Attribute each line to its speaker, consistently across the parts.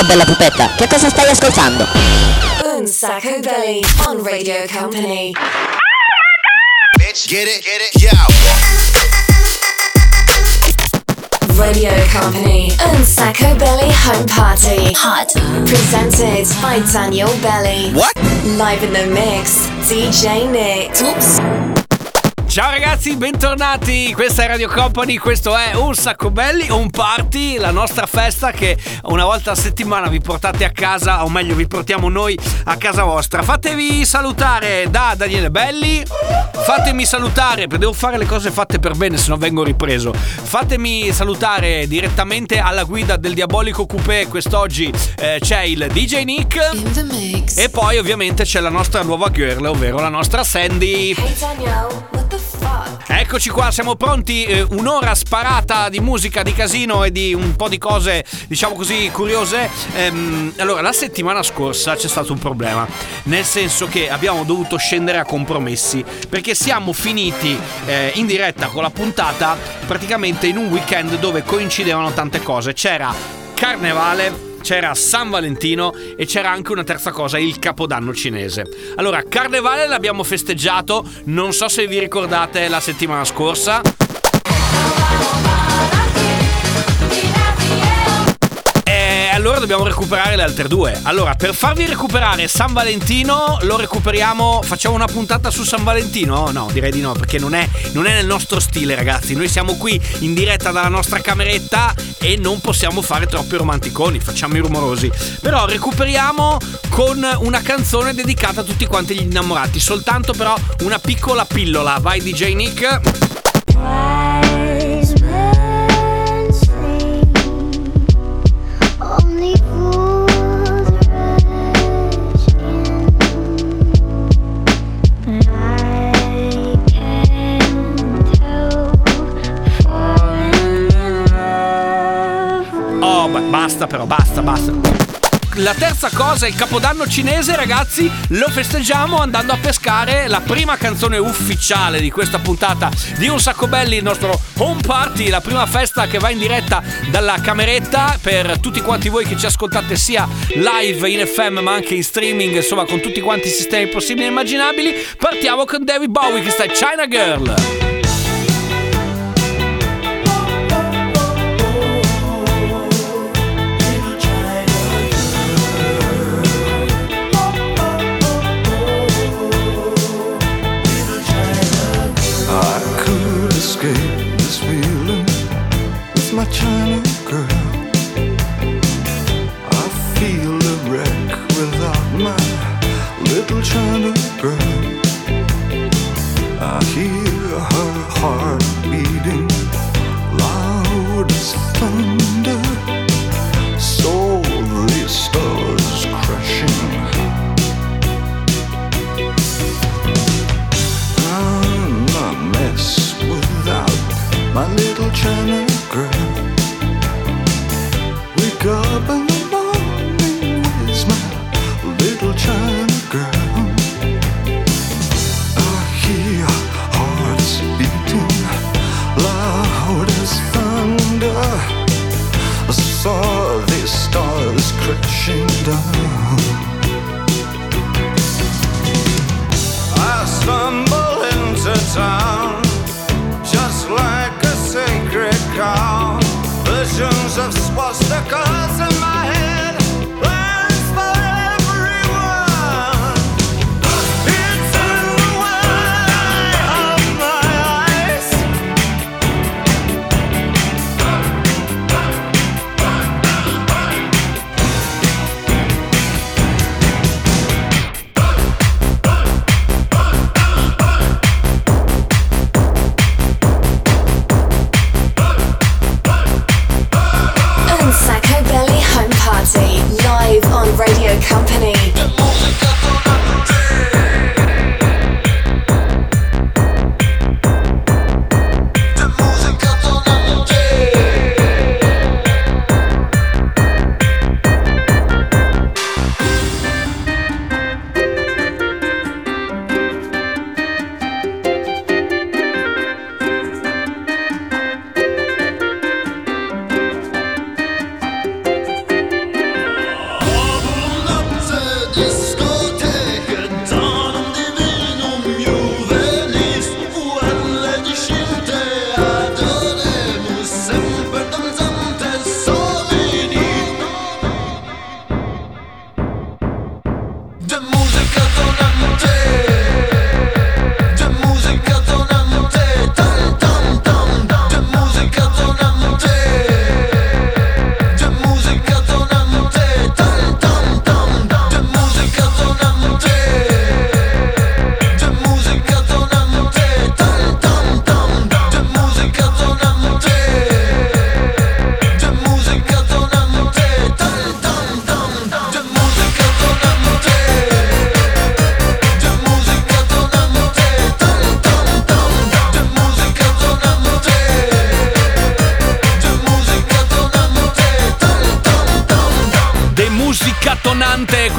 Speaker 1: Ciao bella pupetta, che cosa stai ascoltando?
Speaker 2: Un sacco belly on Radio Company.
Speaker 3: Bitch, get it, get it, yo.
Speaker 2: Radio Company and Sacco Belly Home Party. Hot. Presented by Daniel Belly.
Speaker 3: What?
Speaker 2: Live in the mix, DJ Nick. Oops.
Speaker 4: Ciao ragazzi, bentornati. Questa è Radio Company, questo è Un Sacco Belli, un party, la nostra festa che una volta a settimana vi portate a casa, o meglio vi portiamo noi a casa vostra. Fatevi salutare da Daniele Belli. Fatemi salutare, perché devo fare le cose fatte per bene, se no vengo ripreso. Fatemi salutare direttamente alla guida del Diabolico Coupé. Quest'oggi eh, c'è il DJ Nick.
Speaker 2: In the mix.
Speaker 4: E poi ovviamente c'è la nostra nuova girl, ovvero la nostra Sandy.
Speaker 2: Hey Danielle, what the?
Speaker 4: Eccoci qua, siamo pronti. eh, un'ora sparata di musica, di casino e di un po' di cose, diciamo così, curiose. Ehm, allora, la settimana scorsa c'è stato un problema, nel senso che abbiamo dovuto scendere a compromessi perché siamo finiti eh, in diretta con la puntata praticamente in un weekend dove coincidevano tante cose. C'era carnevale. C'era San Valentino e c'era anche una terza cosa, il Capodanno cinese. Allora, Carnevale l'abbiamo festeggiato, non so se vi ricordate la settimana scorsa. Allora dobbiamo recuperare le altre due. Allora, per farvi recuperare San Valentino, lo recuperiamo. Facciamo una puntata su San Valentino? No, direi di no, perché non è, non è nel nostro stile, ragazzi. Noi siamo qui in diretta dalla nostra cameretta e non possiamo fare troppi romanticoni, facciamo i rumorosi. Però recuperiamo con una canzone dedicata a tutti quanti gli innamorati. Soltanto però una piccola pillola. Vai, DJ Nick. Basta però, basta, basta. La terza cosa, il capodanno cinese, ragazzi, lo festeggiamo andando a pescare la prima canzone ufficiale di questa puntata di Un Sacco Belli, il nostro home party, la prima festa che va in diretta dalla cameretta per tutti quanti voi che ci ascoltate sia live in FM ma anche in streaming, insomma con tutti quanti i sistemi possibili e immaginabili. Partiamo con David Bowie che sta in China Girl.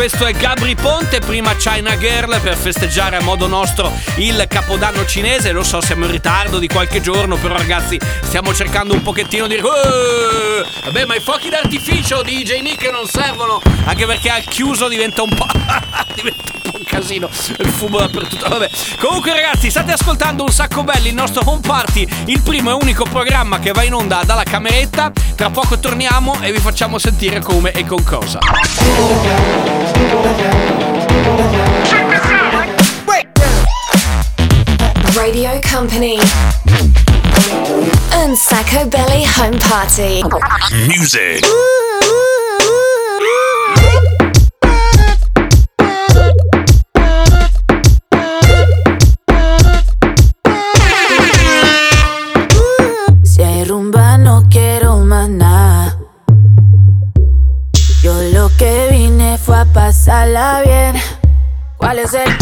Speaker 4: Questo è Gabri Ponte, prima China Girl per festeggiare a modo nostro il capodanno cinese. Lo so, siamo in ritardo di qualche giorno, però ragazzi stiamo cercando un pochettino di... "Eh!" Vabbè, ma i fuochi d'artificio di DJ Nick non servono, anche perché al chiuso diventa un po'... diventa un po' casino, il fumo dappertutto. Vabbè. Comunque ragazzi, state ascoltando un sacco belli il nostro home party, il primo e unico programma che va in onda dalla cameretta. Tra poco torniamo e vi facciamo sentire come e con cosa.
Speaker 5: Radio Company. And Sacco Belly Home Party.
Speaker 6: Music.
Speaker 7: Pasarla bien. ¿Cuál es el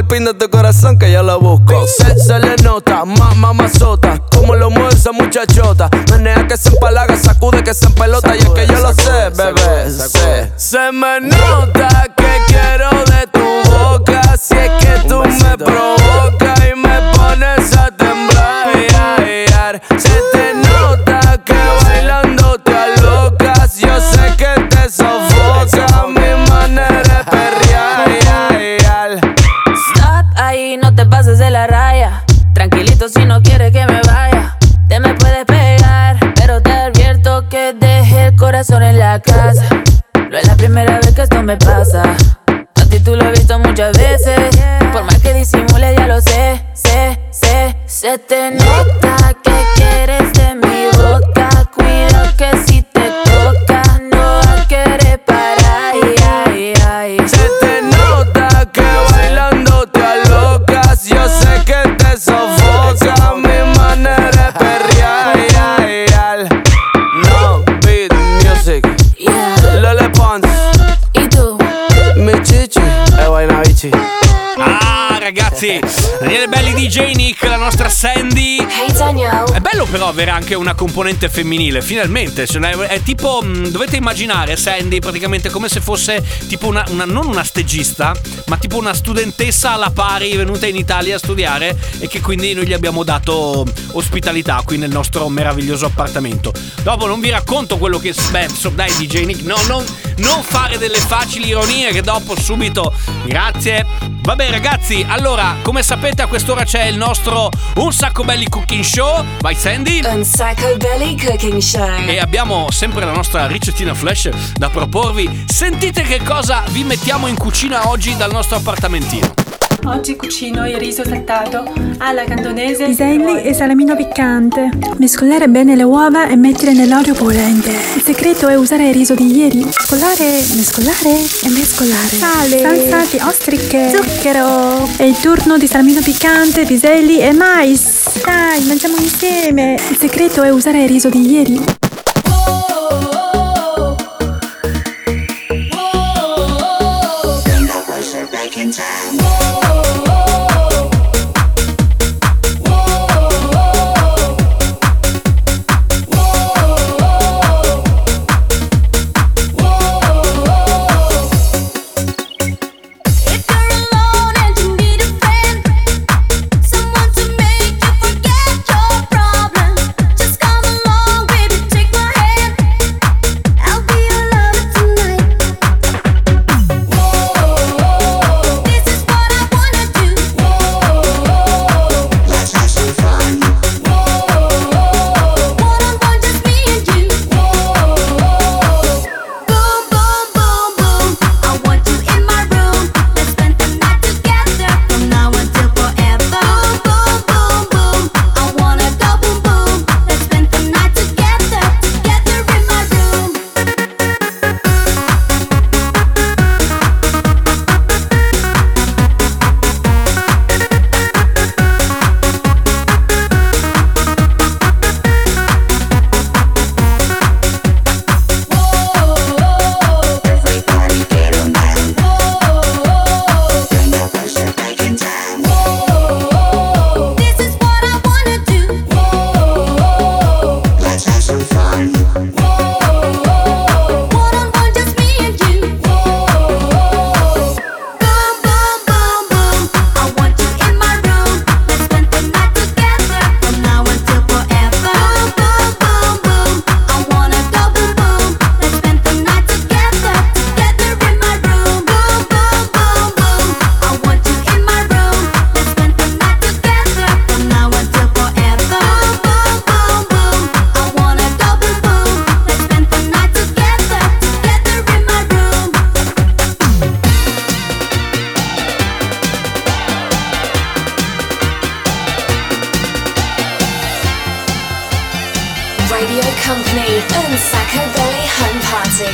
Speaker 7: el
Speaker 8: pin de tu corazón que yo lo busco. Se, se le nota, más mamazota. Como lo mueve esa muchachota. Menea que se empalaga, sacude que se empelota. Y es que yo lo sé, bebé. sé. Se me nota que quiero de tu boca. Si es que tú me provocas Se
Speaker 4: nostra Sandy.
Speaker 5: Hey Danielle.
Speaker 4: È bello però avere anche una componente femminile, finalmente. Cioè, È, tipo, mh, dovete immaginare Sandy praticamente come se fosse tipo una, una- non una stegista, ma tipo una studentessa alla pari venuta in Italia a studiare e che quindi noi gli abbiamo dato ospitalità qui nel nostro meraviglioso appartamento. Dopo non vi racconto quello che... Beh, so- dai DJ Nick, no, non, non fare delle facili ironie che dopo subito... Grazie. Vabbè ragazzi, allora, come sapete a quest'ora c'è il nostro Un sacco belli cooking show. Vai Sandy.
Speaker 5: And Sacco Belly Cooking Show.
Speaker 4: E abbiamo sempre la nostra ricettina flash da proporvi. Sentite che cosa vi mettiamo in cucina oggi dal nostro appartamentino.
Speaker 9: Oggi cucino il riso saltato alla cantonese.
Speaker 10: Piselli e salamino piccante. Mescolare bene le uova e mettere nell'olio bollente. Il segreto è usare il riso di ieri. Mescolare, mescolare e mescolare. Sale, salsa di ostriche, zucchero. È il turno di salamino piccante, piselli e mais. Dai, mangiamo insieme. Il segreto è usare il riso di ieri.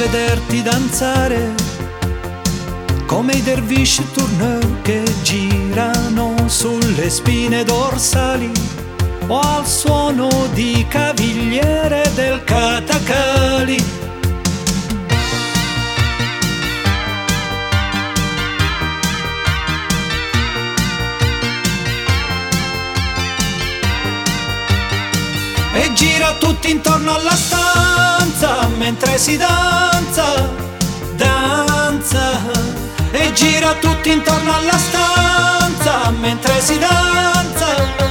Speaker 11: Vederti danzare come i dervish tourneur che girano sulle spine dorsali o al suono di cavigliere del catacali. E gira tutti intorno alla stanza mentre si danza, danza. E gira tutti intorno alla stanza mentre si danza.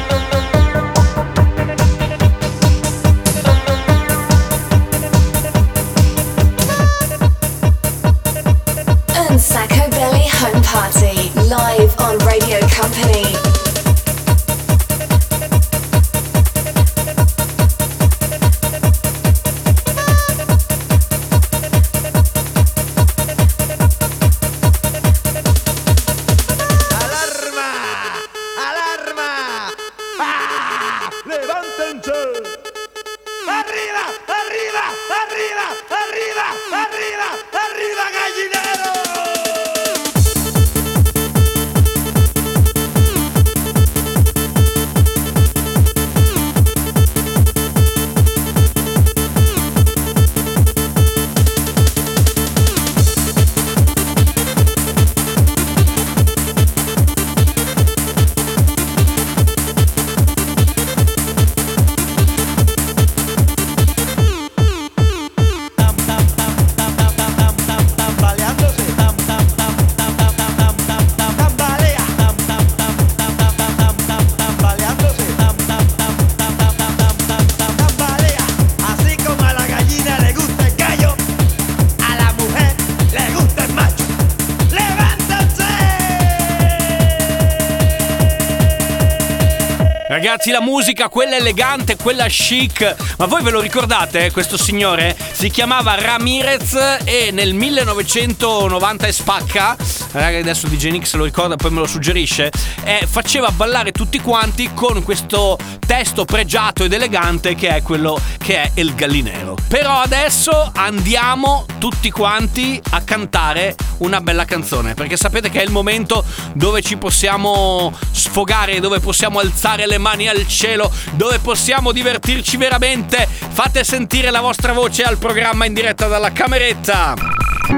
Speaker 4: Ragazzi, la musica, quella elegante, quella chic. Ma voi ve lo ricordate? eh, Questo signore si chiamava Ramirez e nel 1990 e spacca. Ragazzi, adesso DJ se lo ricorda, poi me lo suggerisce. eh, faceva ballare tutti quanti con questo testo pregiato ed elegante che è quello che è il gallinero. Però adesso andiamo tutti quanti a cantare una bella canzone. Perché sapete che è il momento dove ci possiamo sfogare, dove possiamo alzare le mani al cielo, dove possiamo divertirci veramente. Fate sentire la vostra voce al programma in diretta dalla cameretta.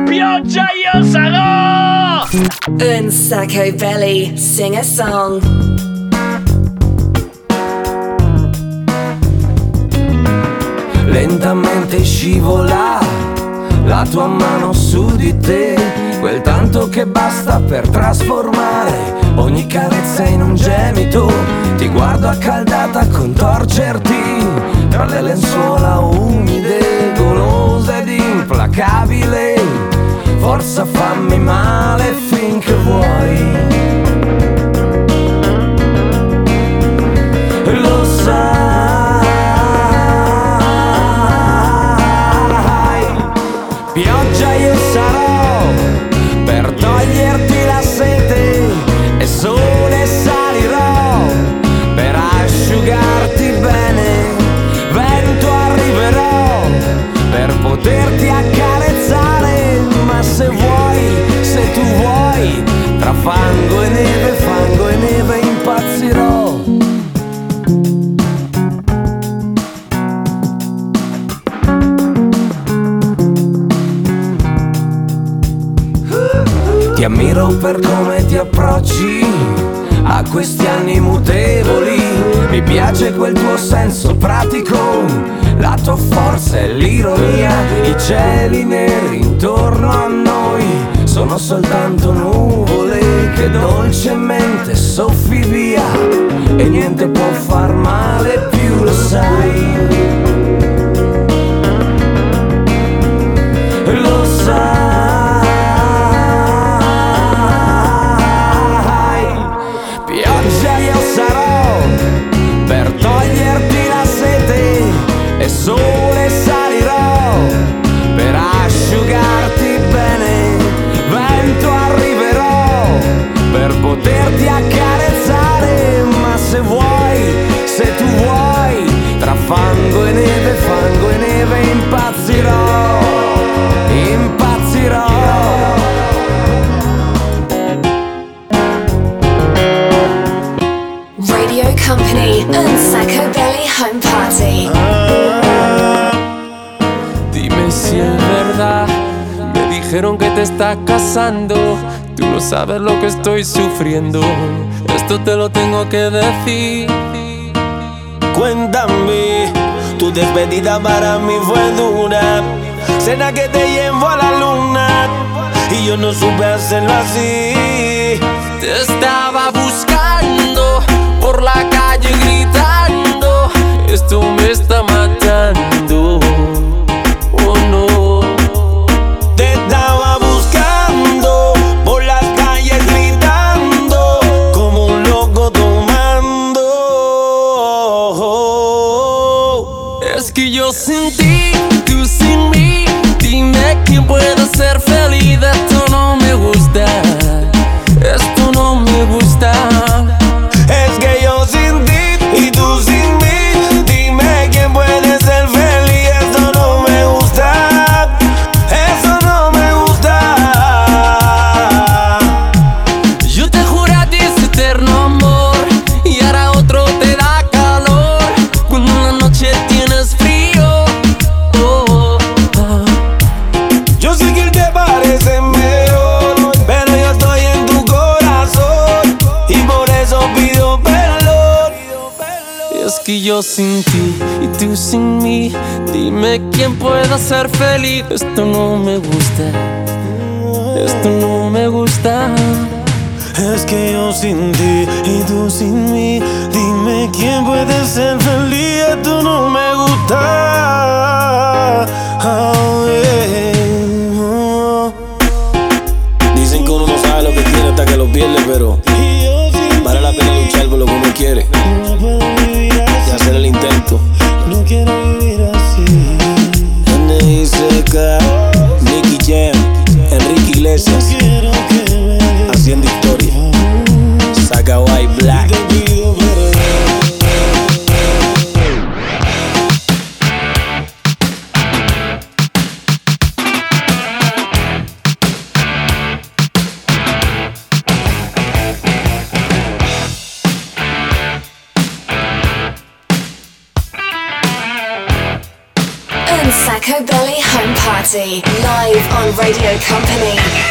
Speaker 4: Pioggia io sarò!
Speaker 5: And Sacco Belly. Sing a song.
Speaker 12: Lentamente scivola la tua mano su di te, quel tanto che basta per trasformare ogni carezza in un gemito. Ti guardo accaldata a contorcerti tra le lenzuola umide, golosa ed implacabile. Forza fammi male finché vuoi. Mi piace quel tuo senso pratico, la tua forza e l'ironia, i cieli neri intorno a noi sono soltanto nuvole che dolcemente soffi via e niente può far male più, lo sai.
Speaker 13: Lo
Speaker 12: sai.
Speaker 5: Company and Psycho Belly Home Party. Ah,
Speaker 13: dime si es verdad. Me dijeron que te estás casando. Tú no sabes lo que estoy sufriendo. Esto te lo tengo que decir.
Speaker 14: Cuéntame, tu despedida para mí fue dura. Cena que te llevo a la luna. Y yo no supe hacerlo así.
Speaker 13: Te estaba buscando por la esto me está matando. Que yo sin ti
Speaker 14: y tú sin mí, dime quién
Speaker 13: pueda ser feliz. Esto no me gusta, esto no me gusta.
Speaker 14: Es que yo sin ti y tú sin mí, dime quién puede ser feliz. Esto no me gusta. Oh, yeah. Oh.
Speaker 15: Dicen que uno no sabe lo que tiene hasta que lo pierde, pero vale la pena luchar por lo que uno quiere
Speaker 14: quiero vivir así.
Speaker 15: NICK, Nicky Jam, Enrique Iglesias,
Speaker 2: Live on Radio Company.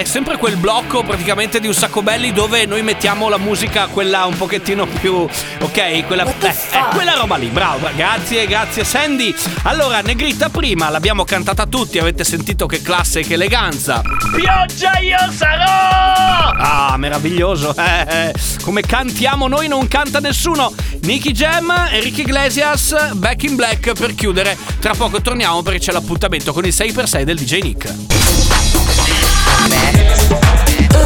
Speaker 4: È sempre quel blocco praticamente di un sacco belli dove noi mettiamo la musica, quella un pochettino più, ok, quella, eh, eh, quella roba lì, bravo, grazie, grazie Sandy. Allora, Negrita prima l'abbiamo cantata tutti, avete sentito che classe e che eleganza. Pioggia io sarò! Ah, meraviglioso, eh, eh, come cantiamo noi non canta nessuno. Nicky Jam, Enrique Iglesias, Back in Black per chiudere. Tra poco torniamo perché c'è l'appuntamento con il 6x6 del DJ Nick.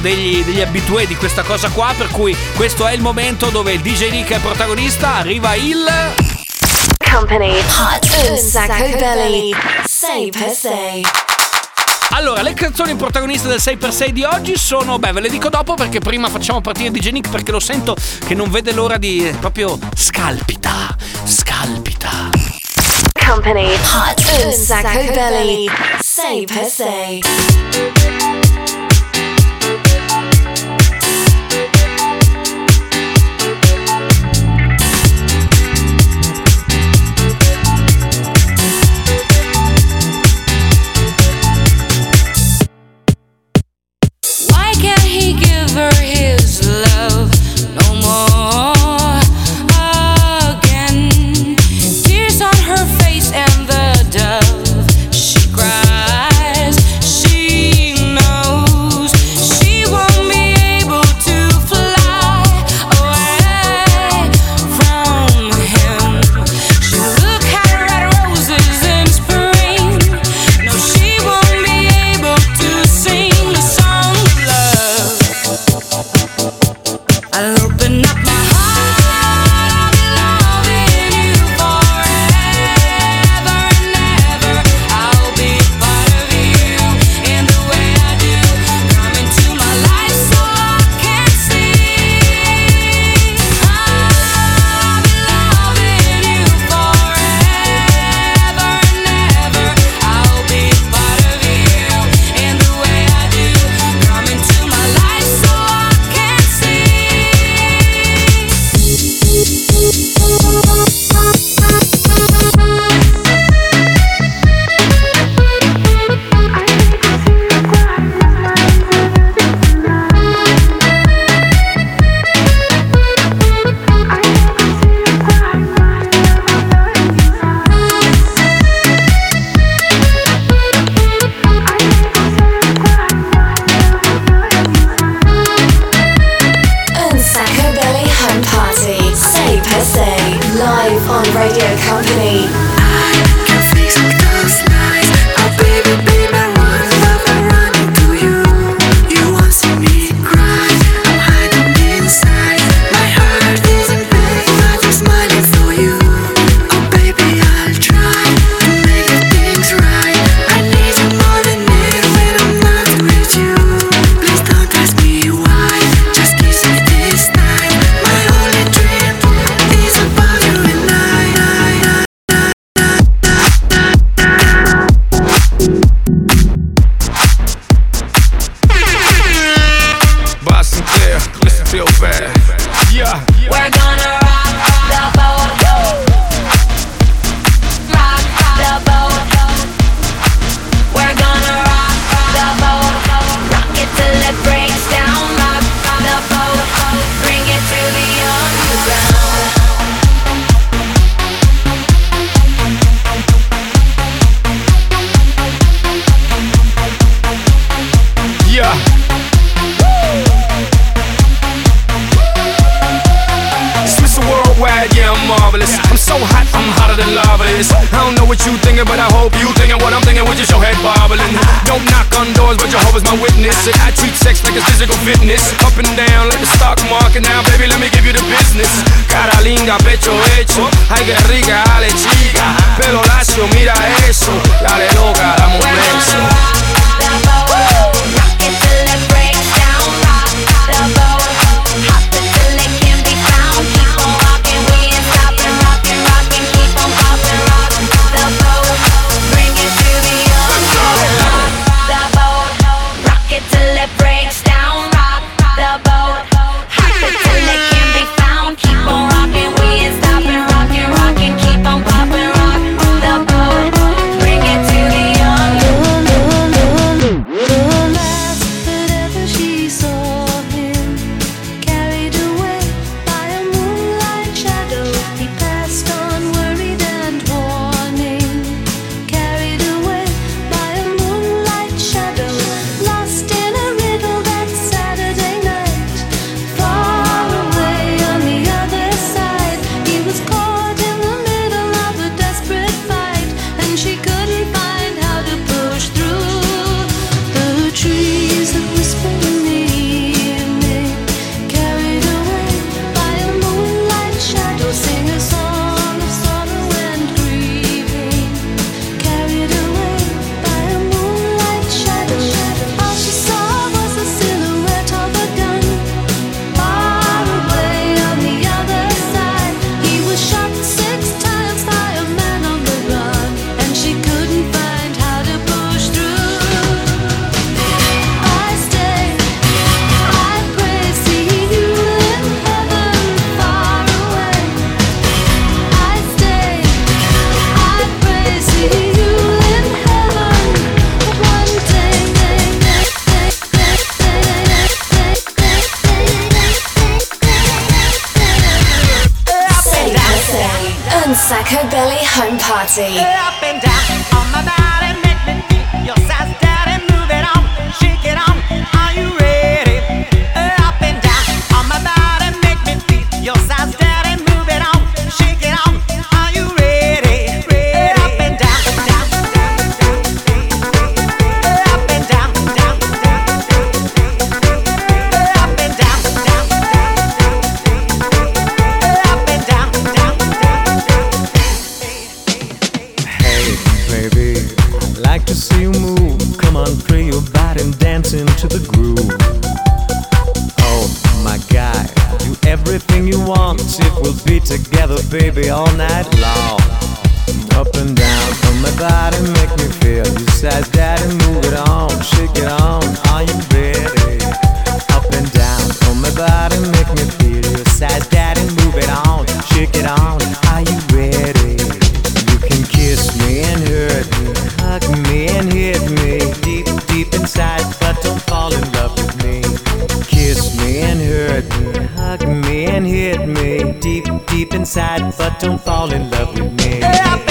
Speaker 4: degli, degli abitué di questa cosa qua, per cui questo è il momento dove il DJ Nick è protagonista, arriva il...
Speaker 5: Company. Hot un sacco belly 6 per 6
Speaker 4: allora, le canzoni protagoniste del 6x6 di oggi sono, beh, ve le dico dopo perché prima facciamo partire DJ Nick perché lo sento che non vede l'ora di eh, proprio scalpita, scalpita.
Speaker 5: Company. Hot un sacco belly
Speaker 16: 6x6 marvelous. I'm so hot, I'm hotter than lava is. I don't know what you thinking, but I hope you thinking what I'm thinking with just your head bobbling. Don't knock on doors, but Jehovah's my witness. I treat sex like it's physical fitness. Up and down like the stock market. Now, baby, let me give you the business. Cara linda, pecho hecho. Ay, que rica, dale chica. Pelo lacio, mira eso. Dale loca, dame un beso.
Speaker 17: Like to see you move. Come on, free your body and dance into the groove. Oh my God, do everything you want. If we'll be together, baby, all night long. Up and down from my body, make me feel you size, daddy, move it on, shake it on. Are you ready? Up and down from my body, make me feel your size, daddy, move it on, shake it on. Are you ready? Me and hit me deep, deep inside, but don't fall in love with me. Kiss me and hurt me, hug me and hit me deep, deep inside, but don't fall in love with me.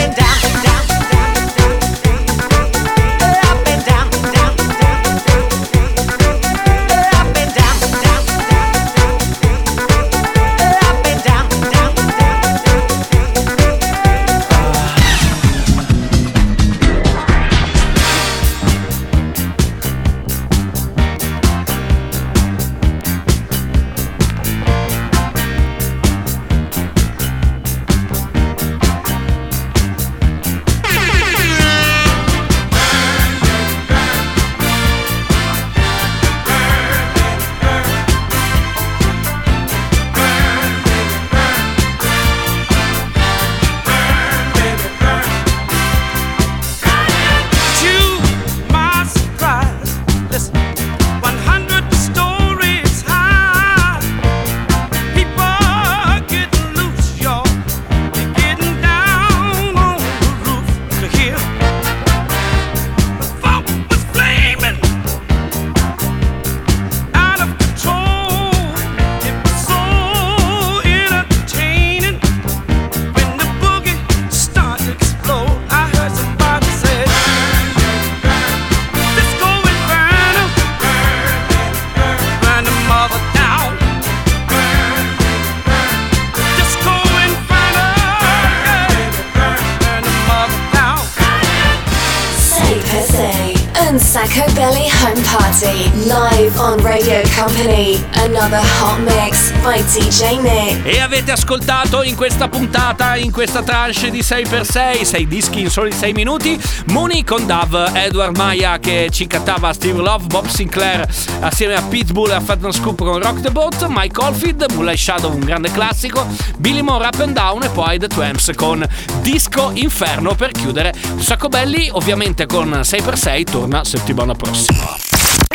Speaker 4: Ascoltato in questa puntata, in questa tranche di 6x6, 6 dischi in soli 6 minuti, Mooney con Dove, Edward Maya che ci cantava Steve Love, Bob Sinclair assieme a Pitbull e a Fat Scoop con Rock the Boat, Mike Oldfield, Moonlight Shadow, un grande classico, Billy Moore Up and Down e poi The Tramps con Disco Inferno per chiudere. Sacco Belli ovviamente con 6x6 torna settimana prossima.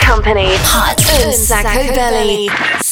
Speaker 2: Company, hot Sacco Belly.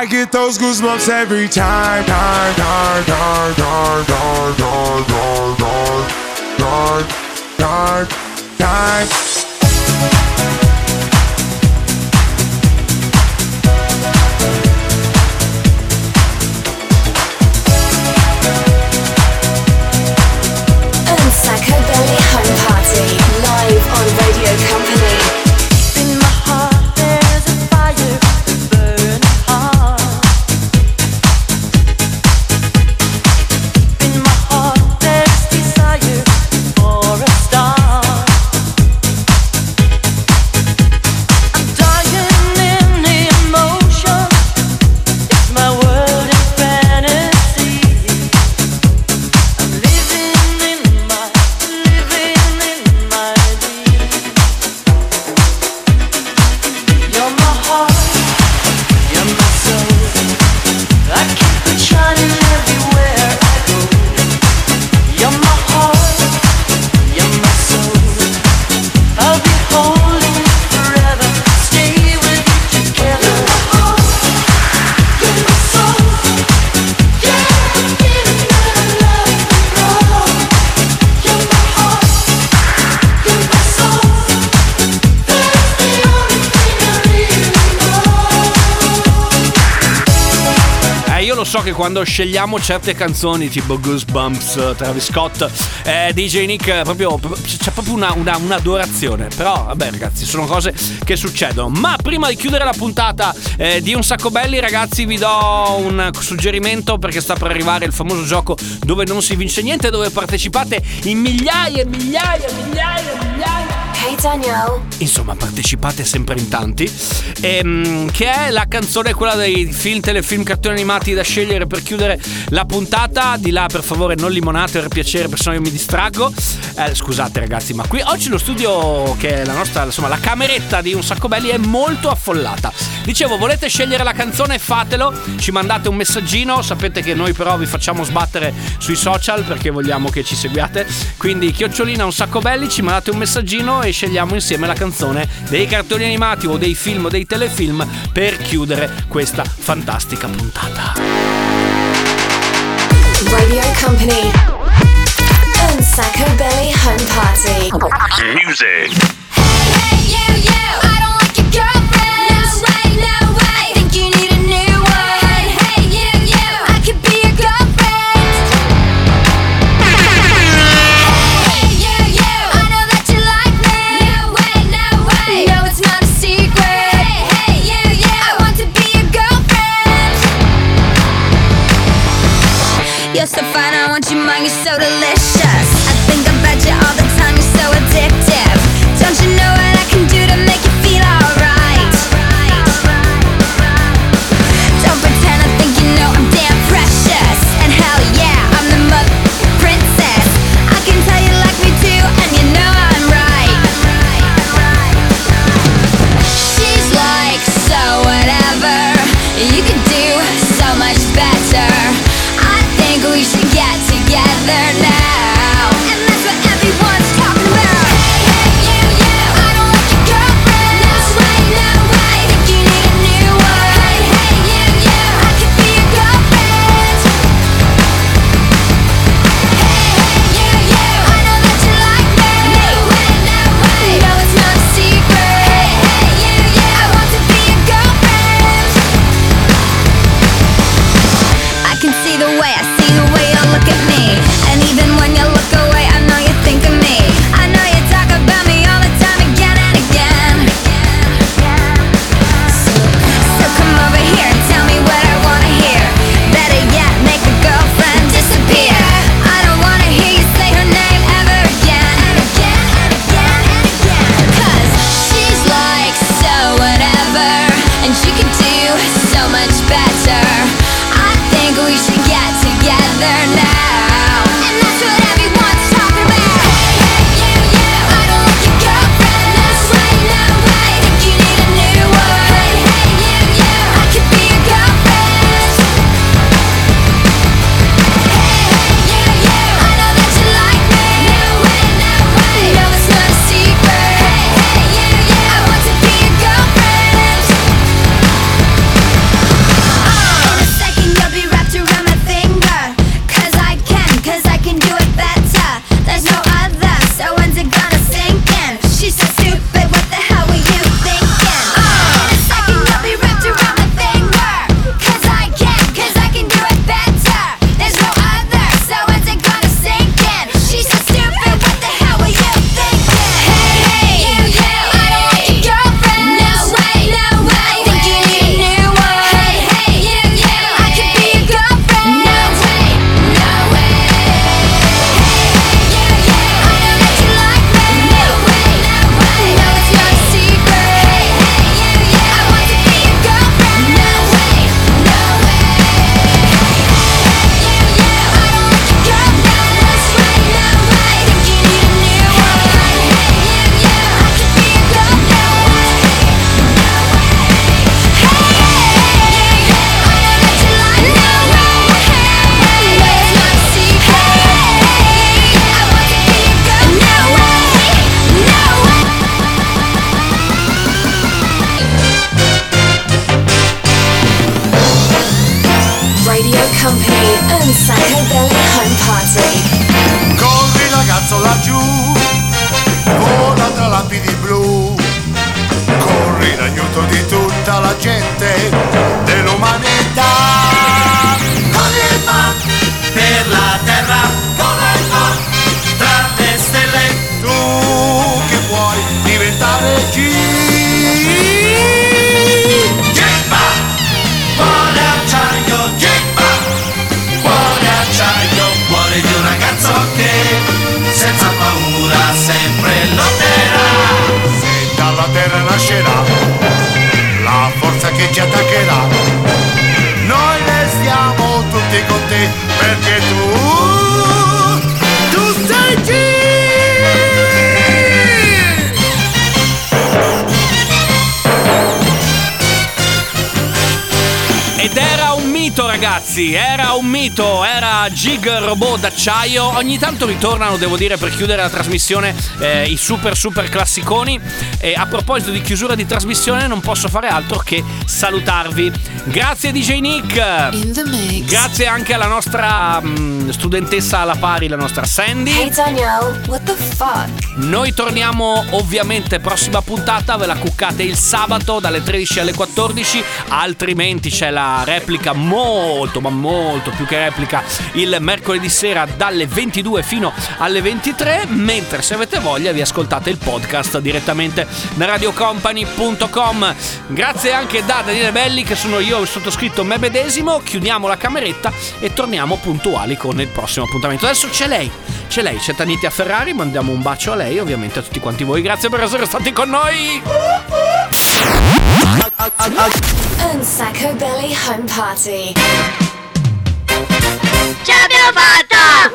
Speaker 18: I get those goosebumps every time, time, time, time, time, time, time, time, time, time, time.
Speaker 2: Un Sacco Belly Home Party, live on Radio Company.
Speaker 4: So che quando scegliamo certe canzoni tipo Goosebumps, Travis Scott, eh, DJ Nick, proprio, c'è proprio una, una- un'adorazione. Però, vabbè, ragazzi, sono cose che succedono. Ma prima di chiudere la puntata eh, di Un Sacco Belli, ragazzi, vi do un suggerimento perché sta per arrivare il famoso gioco dove non si vince niente, dove partecipate in migliaia e migliaia e migliaia e migliaia.
Speaker 2: Hey Danielle.
Speaker 4: Insomma, partecipate sempre in tanti. Ehm, che è la canzone, quella dei film, telefilm, cartoni animati da scegliere per chiudere la puntata. Di là, per favore, non limonate per piacere, perché sennò io mi distraggo. Eh, scusate, ragazzi, ma qui oggi lo studio, che è la nostra, insomma, la cameretta di un sacco belli, è molto affollata. Dicevo, volete scegliere la canzone? Fatelo. Ci mandate un messaggino. Sapete che noi, però, vi facciamo sbattere sui social perché vogliamo che ci seguiate. Quindi, chiocciolina un sacco belli, ci mandate un messaggino e scegliamo insieme la canzone dei cartoni animati o dei film o dei telefilm per chiudere questa fantastica puntata.
Speaker 2: Radio Company. Un Sacco Belly Home Party.
Speaker 3: Music.
Speaker 19: Che ci attaccherà, noi restiamo tutti con te perché tu,
Speaker 4: mito, ragazzi, era un mito, era Gig Robot d'acciaio. Ogni tanto ritornano, devo dire, per chiudere la trasmissione, eh, i super super classiconi. E a proposito di chiusura di trasmissione, non posso fare altro che salutarvi. Grazie DJ Nick. Grazie anche alla nostra mm, studentessa alla pari, la nostra Sandy.
Speaker 5: Hey Danielle, what the fuck?
Speaker 4: Noi torniamo ovviamente prossima puntata, ve la cuccate il sabato dalle 13 alle 14, altrimenti c'è la replica molto ma molto più che replica il mercoledì sera dalle 22 fino alle 23, mentre se avete voglia vi ascoltate il podcast direttamente da radiocompany.com. Grazie anche da Daniele Belli che sono io, il sottoscritto me medesimo, chiudiamo la cameretta e torniamo puntuali con nel prossimo appuntamento. Adesso c'è lei, c'è lei, c'è Tanitia Ferrari, mandiamo un bacio a lei ovviamente a tutti quanti voi, grazie per essere stati con noi!
Speaker 5: Unsacco Belly Home Party
Speaker 20: Ce l'abbiamo fatta!